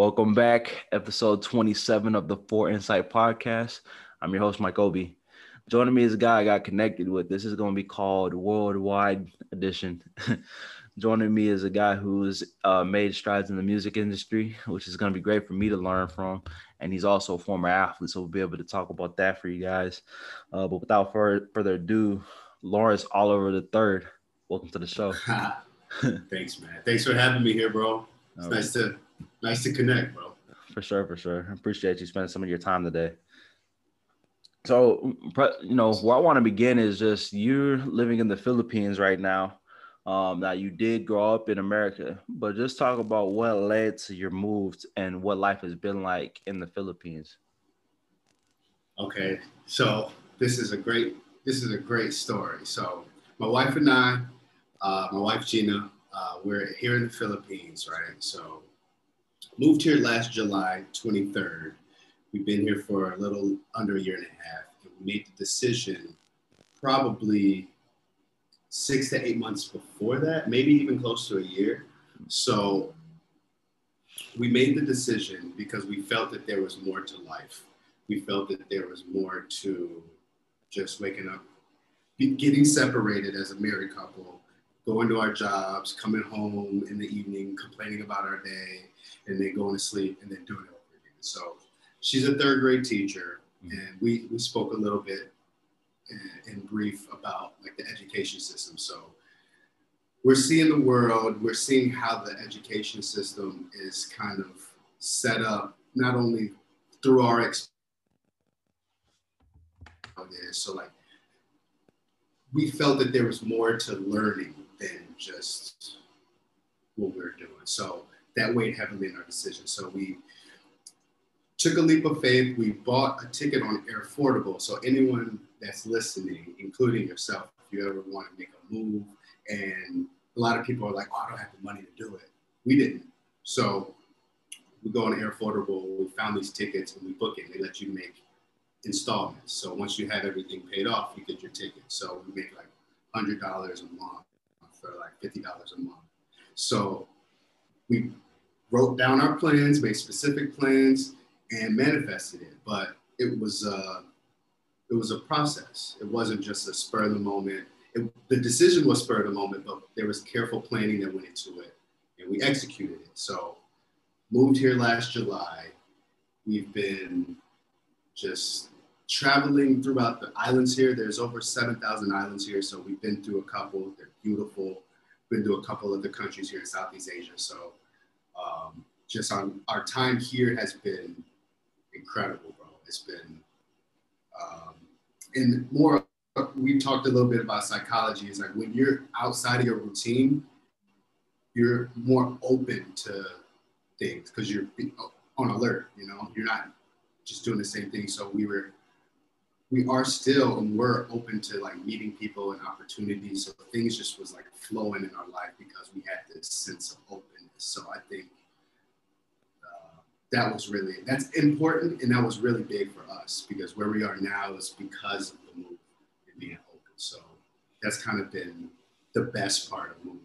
Welcome back, episode 27 of the Four Insight Podcast. I'm your host, Mike Obi. Joining me is a guy I got connected with. This is going to be called Worldwide Edition. Joining me is a guy who's uh, made strides in the music industry, which is going to be great for me to learn from. And he's also a former athlete, so we'll be able to talk about that for you guys. Uh, but without further, further ado, Lawrence Oliver the third, welcome to the show. Thanks, man. Thanks for having me here, bro. It's nice to nice to connect, bro. For sure, for sure. I appreciate you spending some of your time today. So, you know, where I want to begin is just you're living in the Philippines right now. Um, now you did grow up in America, but just talk about what led to your moves and what life has been like in the Philippines. Okay, so this is a great this is a great story. So my wife and I, uh, my wife Gina, uh, we're here in the Philippines, right? So moved here last July 23rd. We've been here for a little under a year and a half. And we made the decision probably six to eight months before that, maybe even close to a year. So we made the decision because we felt that there was more to life. We felt that there was more to just waking up, getting separated as a married couple, going to our jobs, coming home in the evening, complaining about our day, and then going to sleep and then doing it over again. So she's a third grade teacher, mm-hmm. and we, we spoke a little bit in, in brief about like the education system. So we're seeing the world, we're seeing how the education system is kind of set up, not only through our experience, so like we felt that there was more to learning just what we are doing. So that weighed heavily in our decision. So we took a leap of faith. We bought a ticket on Airfordable. So anyone that's listening, including yourself, if you ever want to make a move, and a lot of people are like, "Oh, I don't have the money to do it." We didn't. So we go on Airfordable, We found these tickets and we book it. They let you make installments. So once you have everything paid off, you get your ticket. So we make like hundred dollars a month for like fifty dollars a month. So we wrote down our plans, made specific plans, and manifested it. But it was uh, it was a process. It wasn't just a spur of the moment. It, the decision was spur of the moment, but there was careful planning that went into it, and we executed it. So moved here last July. We've been just traveling throughout the islands here. There's over 7,000 islands here, so we've been through a couple. They're beautiful. Been to a couple of the countries here in Southeast Asia. So um, just on our time here has been incredible, bro. It's been um, and more. We talked a little bit about psychology. Is like when you're outside of your routine, you're more open to things because you're on alert. You know, you're not just doing the same thing. So we were we are still and we're open to like meeting people and opportunities. So things just was like flowing in our life because we had this sense of openness. So I think uh, that was really that's important and that was really big for us because where we are now is because of the move and being open. So that's kind of been the best part of moving.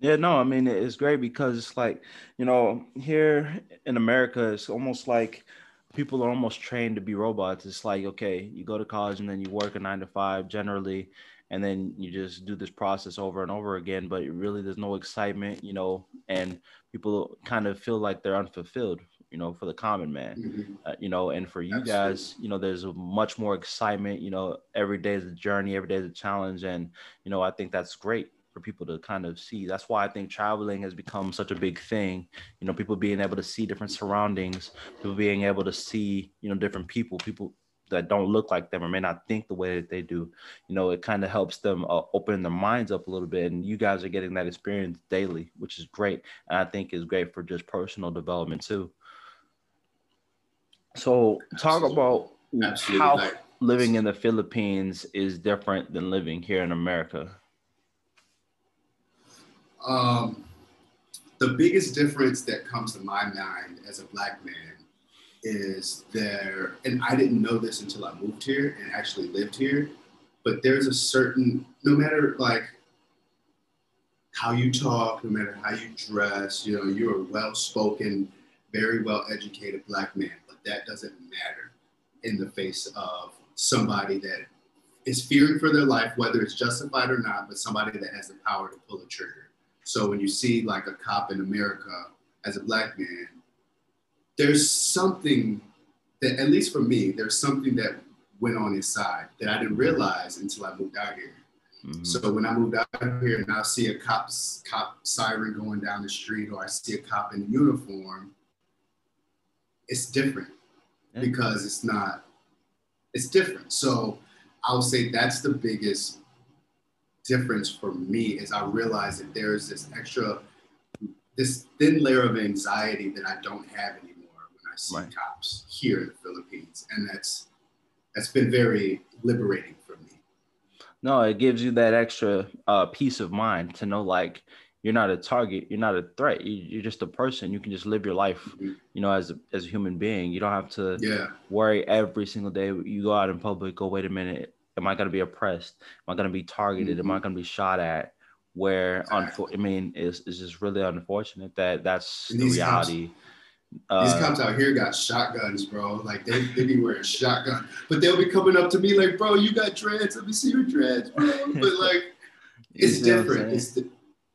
Yeah, no, I mean it's great because it's like, you know, here in America, it's almost like people are almost trained to be robots. It's like, okay, you go to college and then you work a nine to five generally, and then you just do this process over and over again. But really, there's no excitement, you know, and people kind of feel like they're unfulfilled, you know, for the common man, mm-hmm. uh, you know, and for you Absolutely. guys, you know, there's much more excitement, you know, every day is a journey, every day is a challenge. And, you know, I think that's great for people to kind of see. That's why I think traveling has become such a big thing. You know, people being able to see different surroundings, people being able to see, you know, different people, people that don't look like them or may not think the way that they do. You know, it kind of helps them uh, open their minds up a little bit. And you guys are getting that experience daily, which is great. And I think is great for just personal development too. So talk Absolutely. about Absolutely. how living in the Philippines is different than living here in America. Um, the biggest difference that comes to my mind as a black man is there, and I didn't know this until I moved here and actually lived here, but there's a certain, no matter like how you talk, no matter how you dress, you know, you're a well spoken, very well educated black man, but that doesn't matter in the face of somebody that is fearing for their life, whether it's justified or not, but somebody that has the power to pull a trigger. So when you see like a cop in America as a black man, there's something that, at least for me, there's something that went on inside that I didn't realize until I moved out here. Mm-hmm. So when I moved out here and I see a cop's cop siren going down the street, or I see a cop in uniform, it's different yeah. because it's not. It's different. So I would say that's the biggest difference for me is I realize that there's this extra, this thin layer of anxiety that I don't have anymore when I see right. cops here in the Philippines, and that's that's been very liberating for me. No, it gives you that extra uh, peace of mind to know like you're not a target, you're not a threat. You, are just a person. You can just live your life, mm-hmm. you know, as a, as a human being. You don't have to yeah. worry every single day you go out in public. Go, wait a minute, am I going to be oppressed? Am I going to be targeted? Mm-hmm. Am I mm-hmm. going to be shot at? Where, exactly. unfo- I mean, it's, it's just really unfortunate that that's the reality. Cops, uh, these cops out here got shotguns, bro. Like they, they be wearing shotgun, but they'll be coming up to me like, bro, you got dreads. Let me see your dreads, bro. But like, it's different. It's the,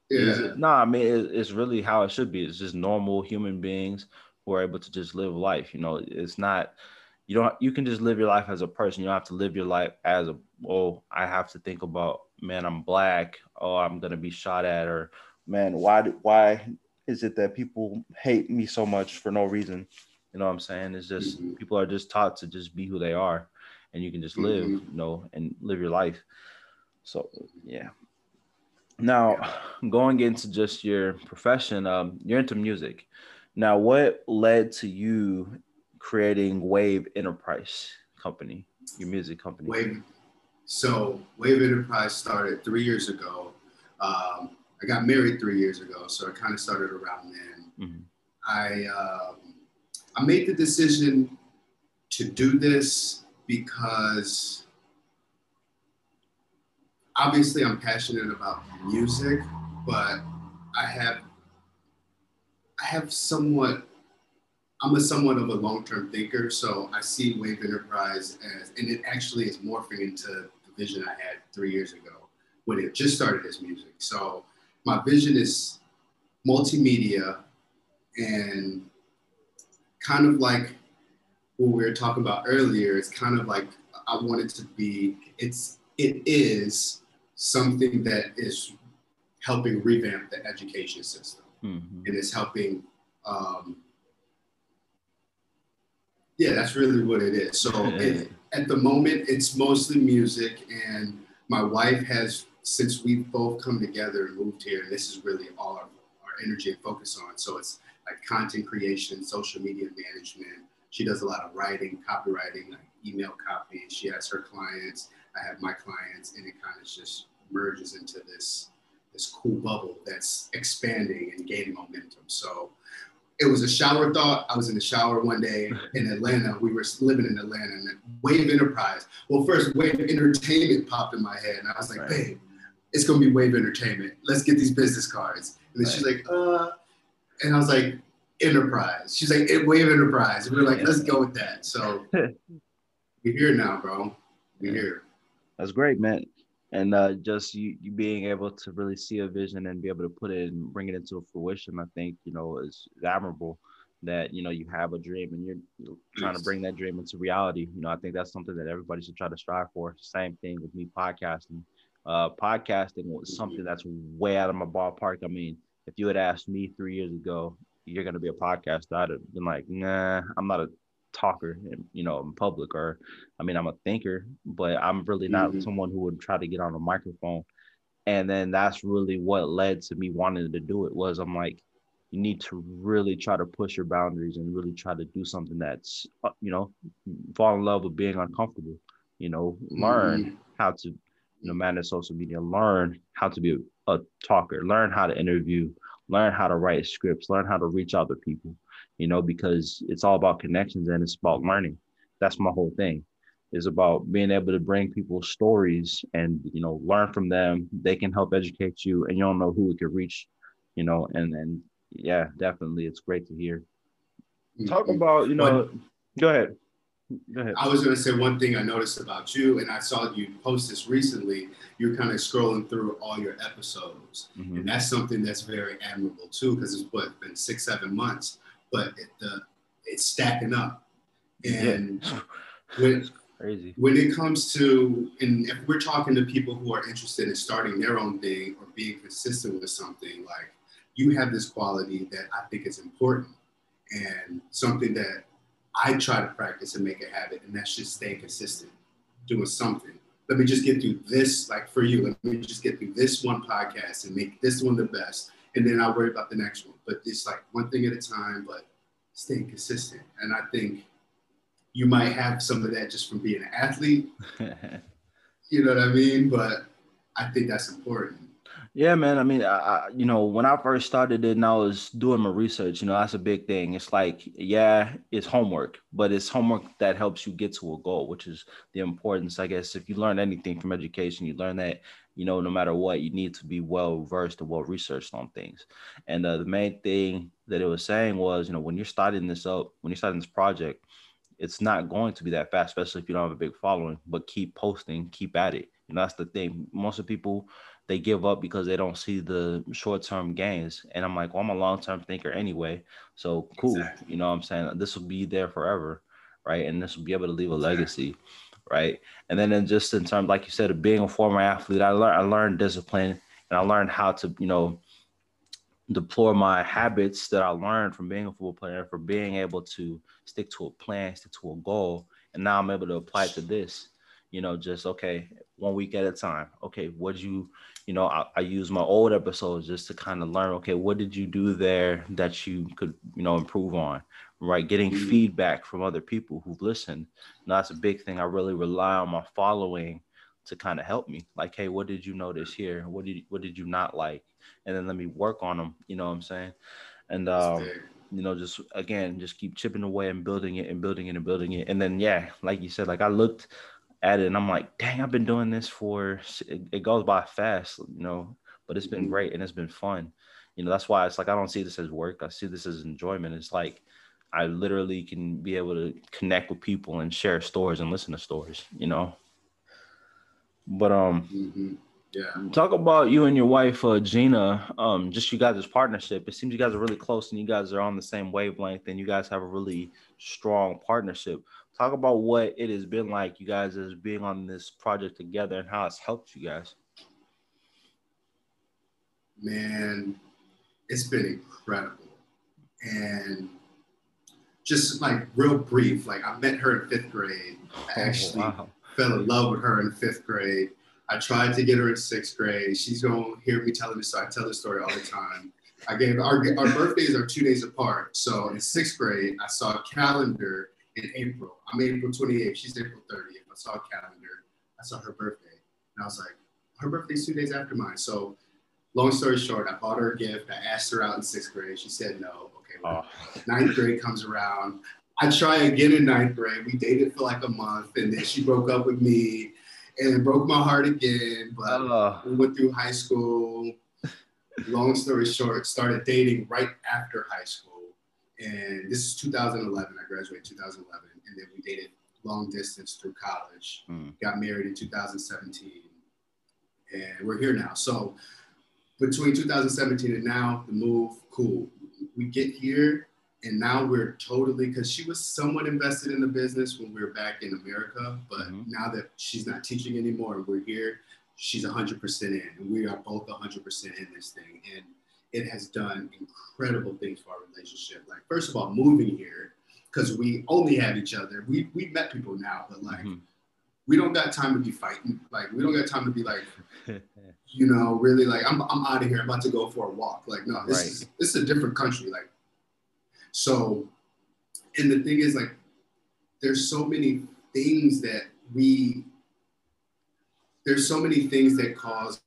yeah. No, I mean, it, it's really how it should be. It's just normal human beings who are able to just live life. You know, it's not, you don't, you can just live your life as a person. You don't have to live your life as a, oh, I have to think about, man, I'm black. Oh, I'm going to be shot at. Or, man, why, why is it that people hate me so much for no reason? You know what I'm saying? It's just mm-hmm. people are just taught to just be who they are and you can just live, mm-hmm. you know, and live your life. So, yeah. Now, going into just your profession, um, you're into music. Now, what led to you creating Wave Enterprise Company, your music company? Wave. So, Wave Enterprise started three years ago. Um, I got married three years ago, so I kind of started around then. Mm-hmm. I um, I made the decision to do this because obviously I'm passionate about music, but I have I have somewhat I'm a somewhat of a long-term thinker, so I see Wave Enterprise as, and it actually is morphing into the vision I had three years ago when it just started as music. So my vision is multimedia and kind of like what we were talking about earlier it's kind of like i want it to be it's it is something that is helping revamp the education system mm-hmm. and it's helping um, yeah that's really what it is so it, at the moment it's mostly music and my wife has since we've both come together and moved here, and this is really all our, our energy and focus on. So it's like content creation, social media management. She does a lot of writing, copywriting, like email copy. She has her clients. I have my clients, and it kind of just merges into this this cool bubble that's expanding and gaining momentum. So it was a shower thought. I was in the shower one day in Atlanta. We were living in Atlanta, and Wave Enterprise. Well, first Wave Entertainment popped in my head, and I was like, right. babe, it's gonna be Wave Entertainment. Let's get these business cards. And then right. she's like, uh, and I was like, Enterprise. She's like, Wave Enterprise. And we are like, let's go with that. So we're here now, bro. We're here. That's great, man. And uh, just you, you being able to really see a vision and be able to put it and bring it into fruition, I think, you know, is, admirable that, you know, you have a dream and you're, you're trying to bring that dream into reality. You know, I think that's something that everybody should try to strive for. Same thing with me podcasting uh, podcasting was something that's way out of my ballpark. I mean, if you had asked me three years ago, you're going to be a podcaster, I'd have been like, nah, I'm not a talker, you know, in public, or I mean, I'm a thinker, but I'm really not mm-hmm. someone who would try to get on a microphone. And then that's really what led to me wanting to do it was I'm like, you need to really try to push your boundaries and really try to do something that's, uh, you know, fall in love with being uncomfortable, you know, learn mm-hmm. how to you know, manage social media, learn how to be a talker, learn how to interview, learn how to write scripts, learn how to reach out to people, you know, because it's all about connections and it's about learning. That's my whole thing. Is about being able to bring people stories and you know learn from them. They can help educate you, and you don't know who it could reach, you know. And and yeah, definitely, it's great to hear. Talk mm-hmm. about, you know, but, go ahead. Go ahead. I was going to say one thing I noticed about you, and I saw you post this recently. You're kind of scrolling through all your episodes, mm-hmm. and that's something that's very admirable too, because it's what been six, seven months, but it, the it's stacking up, and yeah. when crazy when it comes to, and if we're talking to people who are interested in starting their own thing or being consistent with something, like you have this quality that I think is important, and something that I try to practice and make a habit, and that's just staying consistent, doing something. Let me just get through this, like for you, let me just get through this one podcast and make this one the best, and then I'll worry about the next one. But it's like one thing at a time, but staying consistent. And I think you might have some of that just from being an athlete. you know what I mean? But I think that's important. Yeah, man. I mean, I, I, you know, when I first started it and I was doing my research, you know, that's a big thing. It's like, yeah, it's homework, but it's homework that helps you get to a goal, which is the importance. I guess if you learn anything from education, you learn that, you know, no matter what, you need to be well versed and well researched on things. And uh, the main thing that it was saying was, you know, when you're starting this up, when you're starting this project, it's not going to be that fast, especially if you don't have a big following, but keep posting, keep at it. And that's the thing. Most of people, they give up because they don't see the short term gains. And I'm like, well, I'm a long term thinker anyway. So cool. Exactly. You know what I'm saying? This will be there forever. Right. And this will be able to leave a legacy. Right. And then in just in terms, like you said, of being a former athlete, I learned I learned discipline and I learned how to, you know, deploy my habits that I learned from being a football player, for being able to stick to a plan, stick to a goal. And now I'm able to apply it to this you know, just okay, one week at a time. Okay, what you, you know, I, I use my old episodes just to kind of learn, okay, what did you do there that you could, you know, improve on, right? Getting mm-hmm. feedback from other people who've listened. Now, that's a big thing. I really rely on my following to kind of help me. Like, hey, what did you notice here? What did what did you not like? And then let me work on them. You know what I'm saying? And um, you know, just again, just keep chipping away and building it and building it and building it. And then yeah, like you said, like I looked at it and I'm like, dang, I've been doing this for it, it goes by fast, you know, but it's been mm-hmm. great and it's been fun. You know, that's why it's like I don't see this as work. I see this as enjoyment. It's like I literally can be able to connect with people and share stories and listen to stories, you know. But um mm-hmm. yeah. Talk about you and your wife uh, Gina, um just you guys' partnership. It seems you guys are really close and you guys are on the same wavelength and you guys have a really strong partnership talk about what it has been like you guys as being on this project together and how it's helped you guys. Man it's been incredible. And just like real brief like i met her in fifth grade. I oh, actually oh, wow. fell in love with her in fifth grade. I tried to get her in sixth grade. She's going to hear me telling this so i tell this story all the time. I gave our, our birthdays are two days apart. So in sixth grade i saw a calendar in April. I'm April 28th. She's April 30th. I saw a calendar. I saw her birthday. And I was like, her birthday's two days after mine. So long story short, I bought her a gift. I asked her out in sixth grade. She said no. Okay. Well, oh. Ninth grade comes around. I try again in ninth grade. We dated for like a month and then she broke up with me and it broke my heart again. But oh. we went through high school. Long story short, started dating right after high school and this is 2011. I graduated 2011, and then we dated long distance through college. Mm. Got married in 2017, and we're here now. So between 2017 and now, the move, cool. We get here, and now we're totally because she was somewhat invested in the business when we were back in America, but mm-hmm. now that she's not teaching anymore, and we're here. She's 100% in, and we are both 100% in this thing. And it has done incredible things for our relationship. Like, first of all, moving here, because we only have each other. We we met people now, but like mm-hmm. we don't got time to be fighting. Like we don't got time to be like, you know, really like I'm I'm out of here. I'm about to go for a walk. Like, no, this right. is this is a different country. Like, so, and the thing is, like, there's so many things that we there's so many things that cause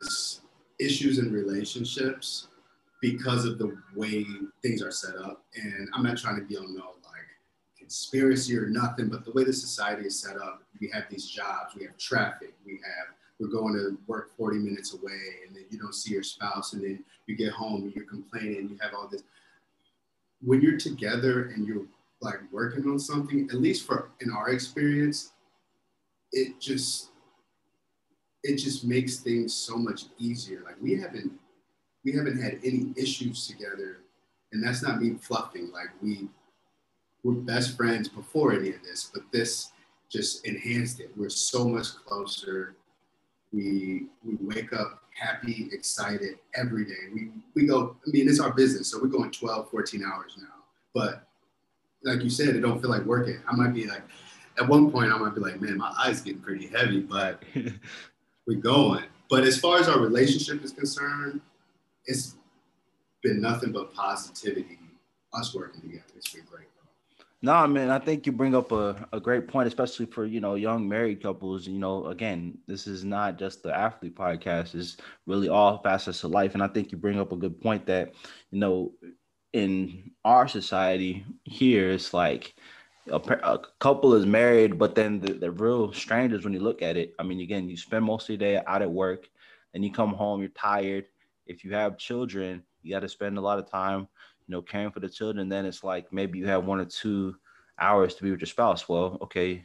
this issues in relationships because of the way things are set up. And I'm not trying to be on no like conspiracy or nothing, but the way the society is set up, we have these jobs, we have traffic, we have we're going to work 40 minutes away and then you don't see your spouse and then you get home and you're complaining you have all this when you're together and you're like working on something, at least for in our experience, it just it just makes things so much easier. Like we haven't we haven't had any issues together, and that's not me fluffing. Like we we're best friends before any of this, but this just enhanced it. We're so much closer. We we wake up happy, excited every day. We we go, I mean, it's our business, so we're going 12, 14 hours now. But like you said, it don't feel like working. I might be like, at one point, I might be like, man, my eyes getting pretty heavy, but we're going. But as far as our relationship is concerned, it's been nothing but positivity. Us working together, it's been great. No, I mean, I think you bring up a, a great point, especially for, you know, young married couples. You know, again, this is not just the athlete podcast, it's really all facets of life. And I think you bring up a good point that, you know, in our society here, it's like a, a couple is married, but then the, the real strangers when you look at it. I mean, again, you spend most of your day out at work and you come home, you're tired. If you have children, you got to spend a lot of time you know, caring for the children, then it's like maybe you have one or two hours to be with your spouse. Well, okay,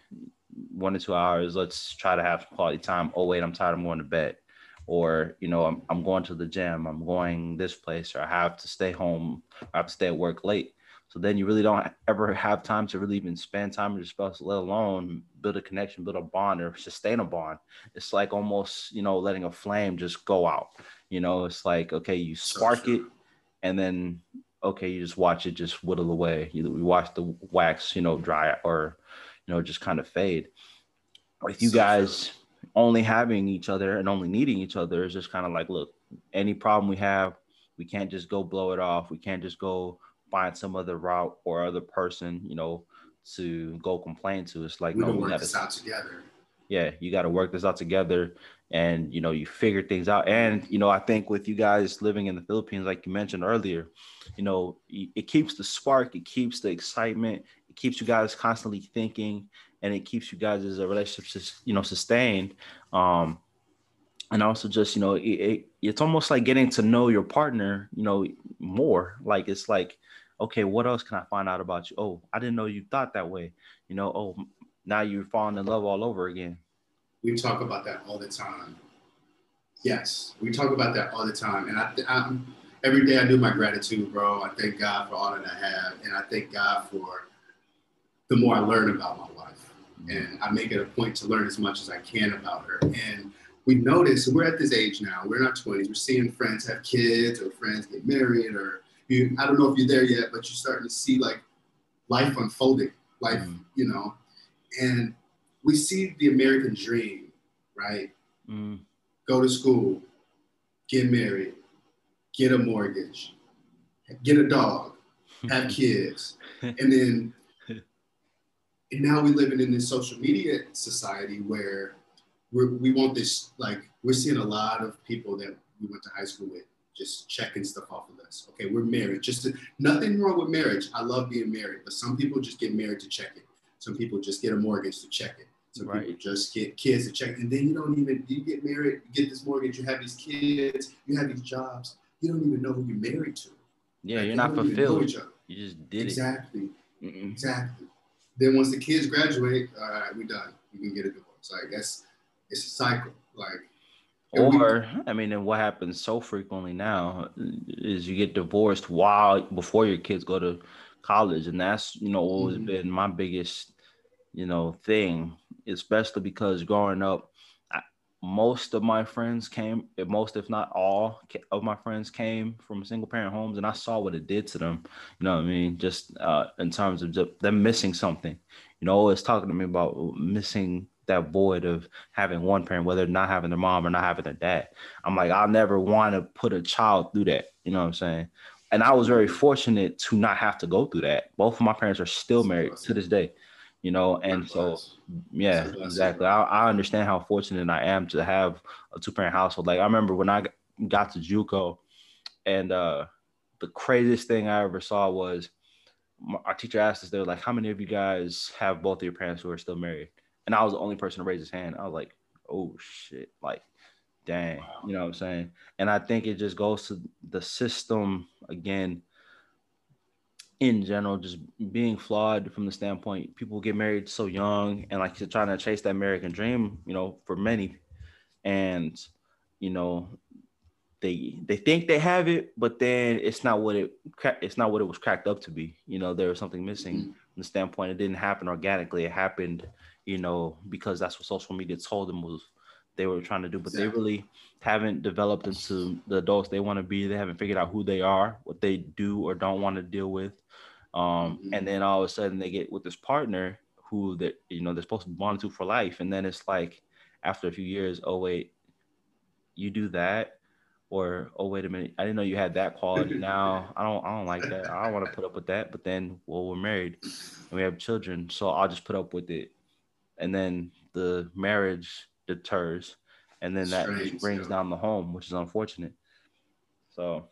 one or two hours, let's try to have quality time. Oh, wait, I'm tired, I'm going to bed. Or, you know, I'm, I'm going to the gym, I'm going this place, or I have to stay home, I have to stay at work late. So then you really don't ever have time to really even spend time with your spouse, let alone build a connection, build a bond, or sustain a bond. It's like almost, you know, letting a flame just go out. You know, it's like, okay, you spark it and then okay, you just watch it just whittle away. You, you watch the wax, you know, dry or, you know, just kind of fade. With you guys only having each other and only needing each other is just kind of like, look, any problem we have, we can't just go blow it off. We can't just go find some other route or other person, you know, to go complain to. It's like we no, we got to out together. Yeah, you got to work this out together and you know you figure things out and you know i think with you guys living in the philippines like you mentioned earlier you know it keeps the spark it keeps the excitement it keeps you guys constantly thinking and it keeps you guys as a relationship you know sustained um and also just you know it, it, it's almost like getting to know your partner you know more like it's like okay what else can i find out about you oh i didn't know you thought that way you know oh now you're falling in love all over again we talk about that all the time. Yes, we talk about that all the time. And I, I'm, every day I do my gratitude, bro. I thank God for all that I have. And I thank God for the more I learn about my wife. Mm-hmm. And I make it a point to learn as much as I can about her. And we notice we're at this age now, we're in our 20s, we're seeing friends have kids or friends get married, or you, I don't know if you're there yet, but you're starting to see like life unfolding, life, mm. you know. And we see the American dream, right? Mm. Go to school, get married, get a mortgage, get a dog, have kids, and then and now we're living in this social media society where we we want this like we're seeing a lot of people that we went to high school with just checking stuff off of us. Okay, we're married. Just to, nothing wrong with marriage. I love being married, but some people just get married to check it. Some people just get a mortgage to check it. Some right. people just get kids to check, it. and then you don't even you get married, you get this mortgage, you have these kids, you have these jobs, you don't even know who you're married to. Yeah, like, you're not fulfilled. You just did exactly. it. Exactly. Exactly. Then once the kids graduate, all right, we're done. You can get a divorce. Like that's it's a cycle. Like or I mean, and what happens so frequently now is you get divorced while before your kids go to college, and that's you know always mm-hmm. been my biggest you know thing especially because growing up, I, most of my friends came, most if not all of my friends came from single parent homes, and I saw what it did to them. You know what I mean? Just uh, in terms of just them missing something. You know, always talking to me about missing that void of having one parent, whether not having their mom or not having their dad. I'm like, I'll never want to put a child through that. You know what I'm saying? And I was very fortunate to not have to go through that. Both of my parents are still married to this day you know and so yeah exactly I, I understand how fortunate i am to have a two-parent household like i remember when i got to juco and uh the craziest thing i ever saw was our teacher asked us they were like how many of you guys have both of your parents who are still married and i was the only person to raise his hand i was like oh shit like dang wow. you know what i'm saying and i think it just goes to the system again in general, just being flawed from the standpoint people get married so young and like you're trying to chase that American dream, you know, for many. And, you know, they they think they have it, but then it's not what it it's not what it was cracked up to be. You know, there was something missing mm-hmm. from the standpoint. It didn't happen organically. It happened, you know, because that's what social media told them was they were trying to do, but exactly. they really haven't developed into the adults they want to be. They haven't figured out who they are, what they do or don't want to deal with. Um, mm-hmm. and then all of a sudden they get with this partner who that you know they're supposed to bond to for life, and then it's like after a few years, oh wait, you do that, or oh wait a minute, I didn't know you had that quality. now I don't I don't like that. I don't want to put up with that. But then well we're married and we have children, so I'll just put up with it, and then the marriage deters, and then that Strange, brings down the home, which is unfortunate. So,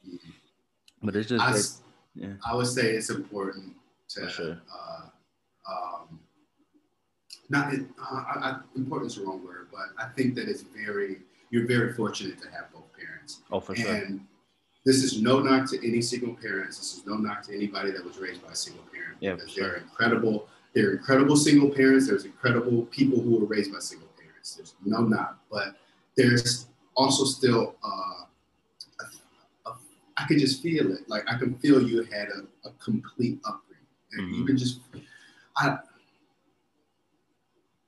but it's just. I, yeah. I would say it's important to sure. uh, um, not uh, I, important is the wrong word, but I think that it's very you're very fortunate to have both parents. Oh, for sure. And this is no knock to any single parents. This is no knock to anybody that was raised by a single parent. Yeah, because sure. they're incredible. They're incredible single parents. There's incredible people who were raised by single parents. There's no not, but there's also still uh, I could just feel it. Like I can feel you had a, a complete upbringing. And mm-hmm. you can just, I,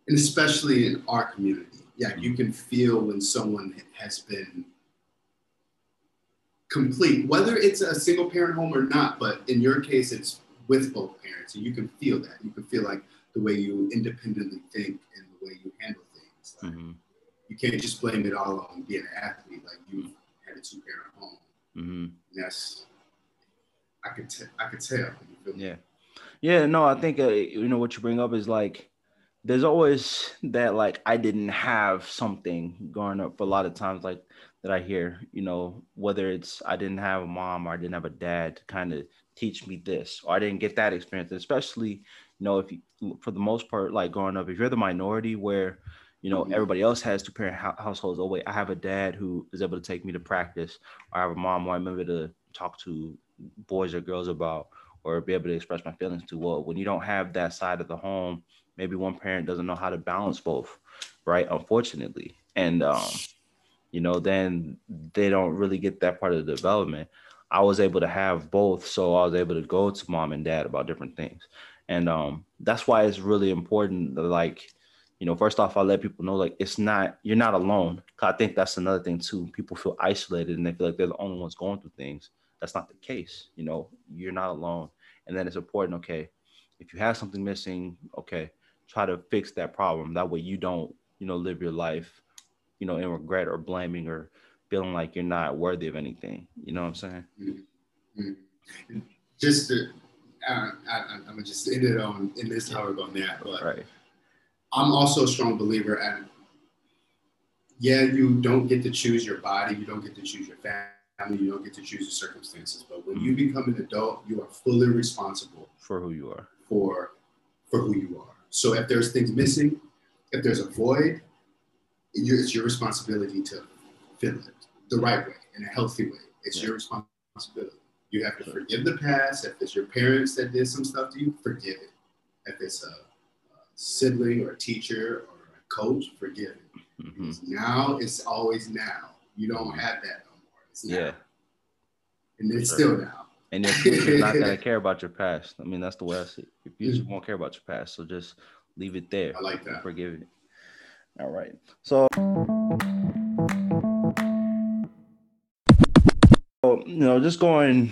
and especially in our community, yeah, you can feel when someone has been complete, whether it's a single parent home or not, but in your case, it's with both parents, and you can feel that. You can feel like the way you independently think and the way you handle things. Like, mm-hmm. You can't just blame it all on being an athlete. Like you had a two parent home. Mm-hmm. Yes, I could t- I could tell. Yeah, yeah. No, I think uh, you know what you bring up is like there's always that like I didn't have something growing up. For a lot of times, like that I hear, you know, whether it's I didn't have a mom or I didn't have a dad to kind of teach me this, or I didn't get that experience. Especially, you know, if you for the most part, like growing up, if you're the minority where you know mm-hmm. everybody else has two parent households oh wait i have a dad who is able to take me to practice or i have a mom who i'm able to talk to boys or girls about or be able to express my feelings to well when you don't have that side of the home maybe one parent doesn't know how to balance both right unfortunately and um you know then they don't really get that part of the development i was able to have both so i was able to go to mom and dad about different things and um that's why it's really important like you know, first off, I let people know like it's not you're not alone. I think that's another thing too. People feel isolated and they feel like they're the only ones going through things. That's not the case. You know, you're not alone. And then it's important. Okay, if you have something missing, okay, try to fix that problem. That way you don't, you know, live your life, you know, in regret or blaming or feeling like you're not worthy of anything. You know what I'm saying? Mm-hmm. Just to, uh, I, am gonna just end it on in this we're going there, but. Right I'm also a strong believer and yeah, you don't get to choose your body, you don't get to choose your family, you don't get to choose your circumstances. But when you mm-hmm. become an adult, you are fully responsible for who you are. For for who you are. So if there's things missing, if there's a void, it's your responsibility to it the right way, in a healthy way. It's yeah. your responsibility. You have to forgive the past. If it's your parents that did some stuff to you, forgive it. If it's a sibling or a teacher or a coach, forgive it. Mm-hmm. Now it's always now. You don't have that no more. It's now. Yeah. And it's sure. still now. And your future's not gonna care about your past. I mean, that's the way I see it. Your future mm-hmm. won't care about your past. So just leave it there. I like that. Forgive it. All right. So you know, just going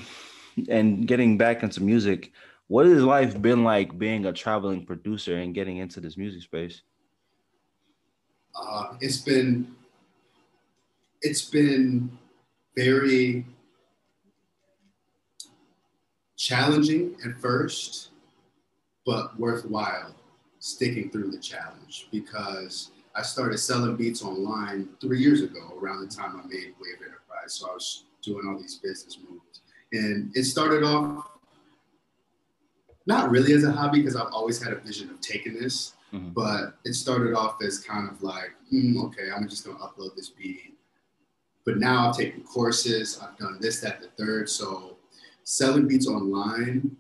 and getting back into music, what has life been like being a traveling producer and getting into this music space? Uh, it's been it's been very challenging at first, but worthwhile sticking through the challenge because I started selling beats online three years ago around the time I made Wave Enterprise. So I was doing all these business moves. And it started off not really as a hobby because I've always had a vision of taking this, mm-hmm. but it started off as kind of like, mm, okay, I'm just gonna upload this beat. But now I've taken courses, I've done this, that, the third. So selling beats online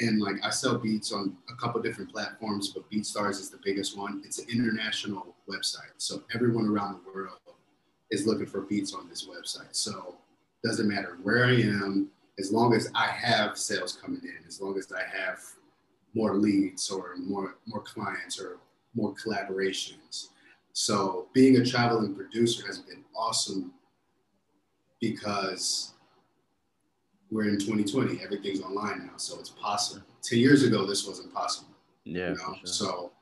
and like I sell beats on a couple different platforms, but BeatStars is the biggest one. It's an international website, so everyone around the world is looking for beats on this website. So doesn't matter where I am, as long as I have sales coming in, as long as I have more leads or more more clients or more collaborations. So being a traveling producer has been awesome because we're in 2020. Everything's online now, so it's possible. Ten years ago, this wasn't possible. Yeah. You know? sure. So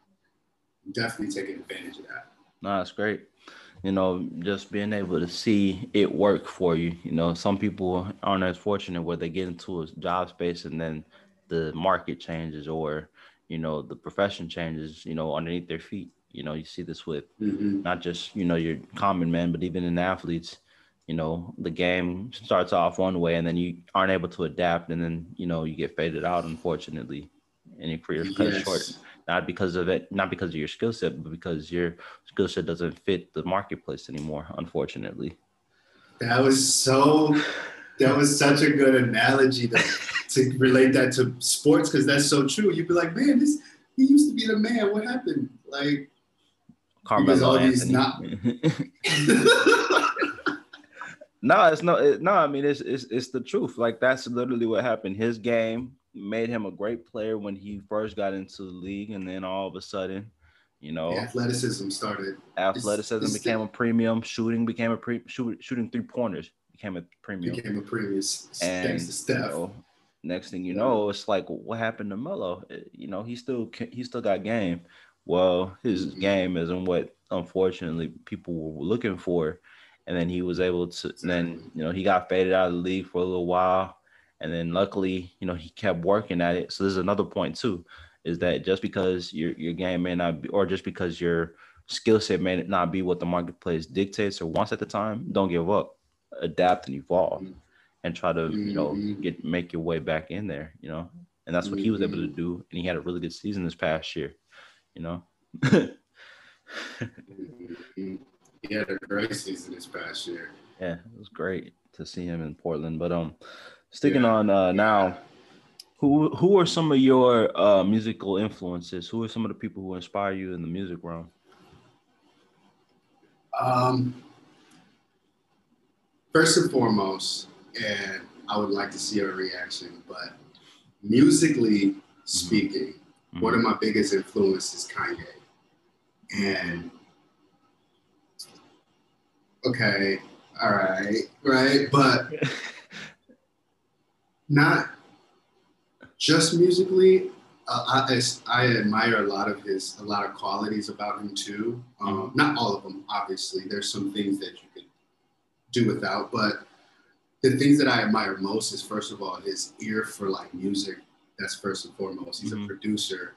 definitely taking advantage of that. No, that's great. You know, just being able to see it work for you. You know, some people aren't as fortunate where they get into a job space and then the market changes or, you know, the profession changes, you know, underneath their feet. You know, you see this with mm-hmm. not just, you know, your common men, but even in athletes you know the game starts off one way and then you aren't able to adapt and then you know you get faded out unfortunately and your career is cut yes. short not because of it not because of your skill set but because your skill set doesn't fit the marketplace anymore unfortunately that was so that was such a good analogy to, to relate that to sports because that's so true you'd be like man this he used to be the man what happened like Carmelo Anthony. Not, No, it's no, it, no. I mean, it's, it's it's the truth. Like that's literally what happened. His game made him a great player when he first got into the league, and then all of a sudden, you know, the athleticism started. Athleticism it's, it's became the, a premium. Shooting became a pre. Shoot, shooting three pointers became a premium. Became a premium. And thanks to Steph. You know, next thing you know, it's like what happened to Melo? You know, he still he still got game. Well, his mm-hmm. game isn't what unfortunately people were looking for and then he was able to. then you know he got faded out of the league for a little while, and then luckily you know he kept working at it. So there's another point too, is that just because your your game may not be, or just because your skill set may not be what the marketplace dictates or wants at the time, don't give up, adapt and evolve, mm-hmm. and try to you know mm-hmm. get make your way back in there. You know, and that's what he was able to mm-hmm. do, and he had a really good season this past year. You know. he had a great season this past year. Yeah, it was great to see him in Portland. But um, sticking yeah. on uh, now, who who are some of your uh, musical influences? Who are some of the people who inspire you in the music realm? Um, first and foremost, and I would like to see a reaction, but musically speaking, mm-hmm. one of my biggest influences is Kanye. And okay, all right, right, but not just musically. Uh, I, I admire a lot of his, a lot of qualities about him too. Um, mm-hmm. Not all of them, obviously. There's some things that you could do without, but the things that I admire most is first of all his ear for like music. That's first and foremost. He's mm-hmm. a producer.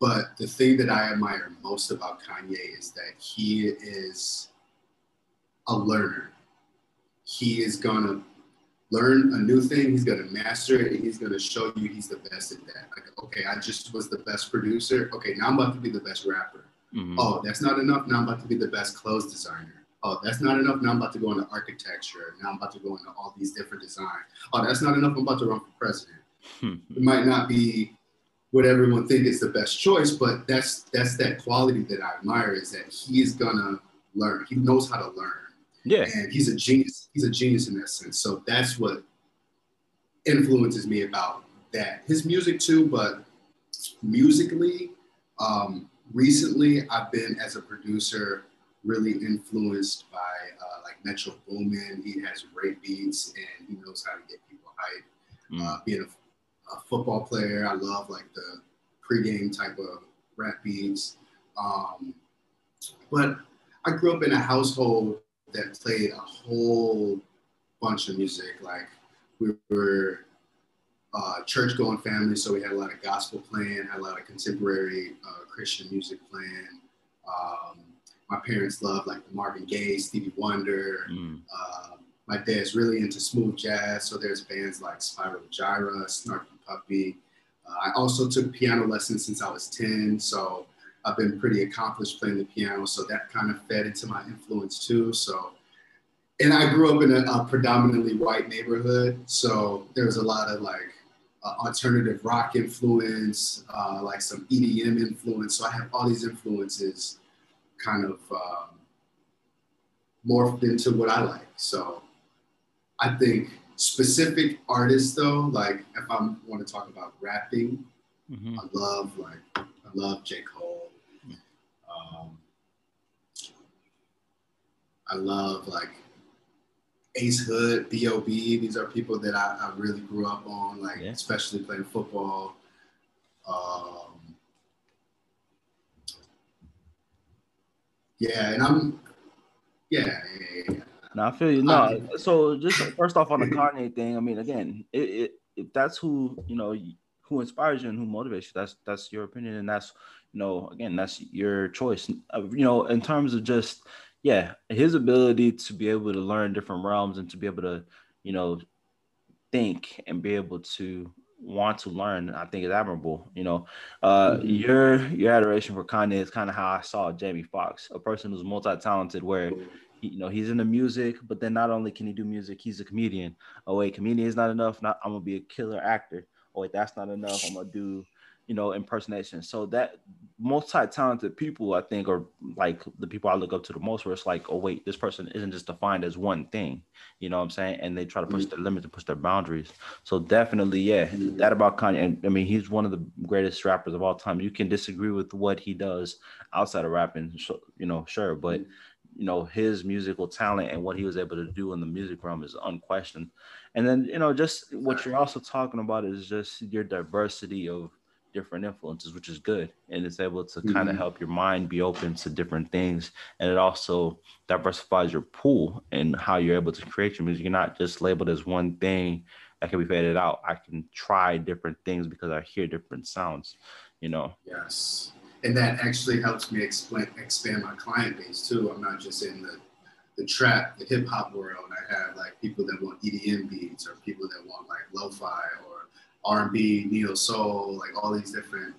But the thing that I admire most about Kanye is that he is a learner. He is going to learn a new thing. He's going to master it and he's going to show you he's the best at that. Like, okay, I just was the best producer. Okay, now I'm about to be the best rapper. Mm-hmm. Oh, that's not enough. Now I'm about to be the best clothes designer. Oh, that's not enough. Now I'm about to go into architecture. Now I'm about to go into all these different designs. Oh, that's not enough. I'm about to run for president. it might not be what everyone think is the best choice, but that's that's that quality that I admire is that he's gonna learn. He knows how to learn. Yeah. And he's a genius. He's a genius in that sense. So that's what influences me about that. His music too, but musically, um, recently I've been as a producer really influenced by uh, like Metro Boomin. He has great beats and he knows how to get people hyped. Mm. Uh, being a, a, football player, I love like the pregame type of rap beats. Um, but I grew up in a household that played a whole bunch of music. Like we were uh, church going family, so we had a lot of gospel playing, had a lot of contemporary uh, Christian music playing. Um, my parents loved like Marvin Gaye, Stevie Wonder. Mm. Uh, my dad's really into smooth jazz, so there's bands like Spyro Gyra, Snarky Puppy. Uh, I also took piano lessons since I was 10, so I've been pretty accomplished playing the piano, so that kind of fed into my influence too. So, and I grew up in a, a predominantly white neighborhood, so there was a lot of like uh, alternative rock influence, uh, like some EDM influence. So I have all these influences kind of um, morphed into what I like. So I think specific artists though, like if I want to talk about rapping, mm-hmm. I love like I love J. Cole. Um, I love like Ace Hood, B.O.B. These are people that I, I really grew up on, like yeah. especially playing football. Um, yeah, and I'm yeah, yeah, yeah. No, I feel you. No, so just first off on the Kanye thing, I mean, again, it, it if that's who you know who inspires you and who motivates you, that's that's your opinion, and that's you know, again, that's your choice. Uh, you know, in terms of just yeah, his ability to be able to learn different realms and to be able to, you know, think and be able to want to learn, I think is admirable. You know, uh, mm-hmm. your your adoration for Kanye is kind of how I saw Jamie Foxx, a person who's multi-talented, where he, you know he's into music, but then not only can he do music, he's a comedian. Oh wait, comedian is not enough. Not I'm gonna be a killer actor. Oh wait, that's not enough. I'm gonna do you know, impersonation. So that multi-talented people, I think, are like the people I look up to the most. Where it's like, oh wait, this person isn't just defined as one thing. You know what I'm saying? And they try to push mm-hmm. their limits and push their boundaries. So definitely, yeah, mm-hmm. that about Kanye. I mean, he's one of the greatest rappers of all time. You can disagree with what he does outside of rapping, you know, sure, but. Mm-hmm you know his musical talent and what he was able to do in the music realm is unquestioned and then you know just what you're also talking about is just your diversity of different influences, which is good. And it's able to mm-hmm. kind of help your mind be open to different things. And it also diversifies your pool and how you're able to create your music. You're not just labeled as one thing that can be faded out. I can try different things because I hear different sounds, you know? Yes. And that actually helps me explain, expand my client base too. I'm not just in the, the trap, the hip hop world. I have like people that want EDM beats or people that want like lo-fi or R&B, neo soul, like all these different.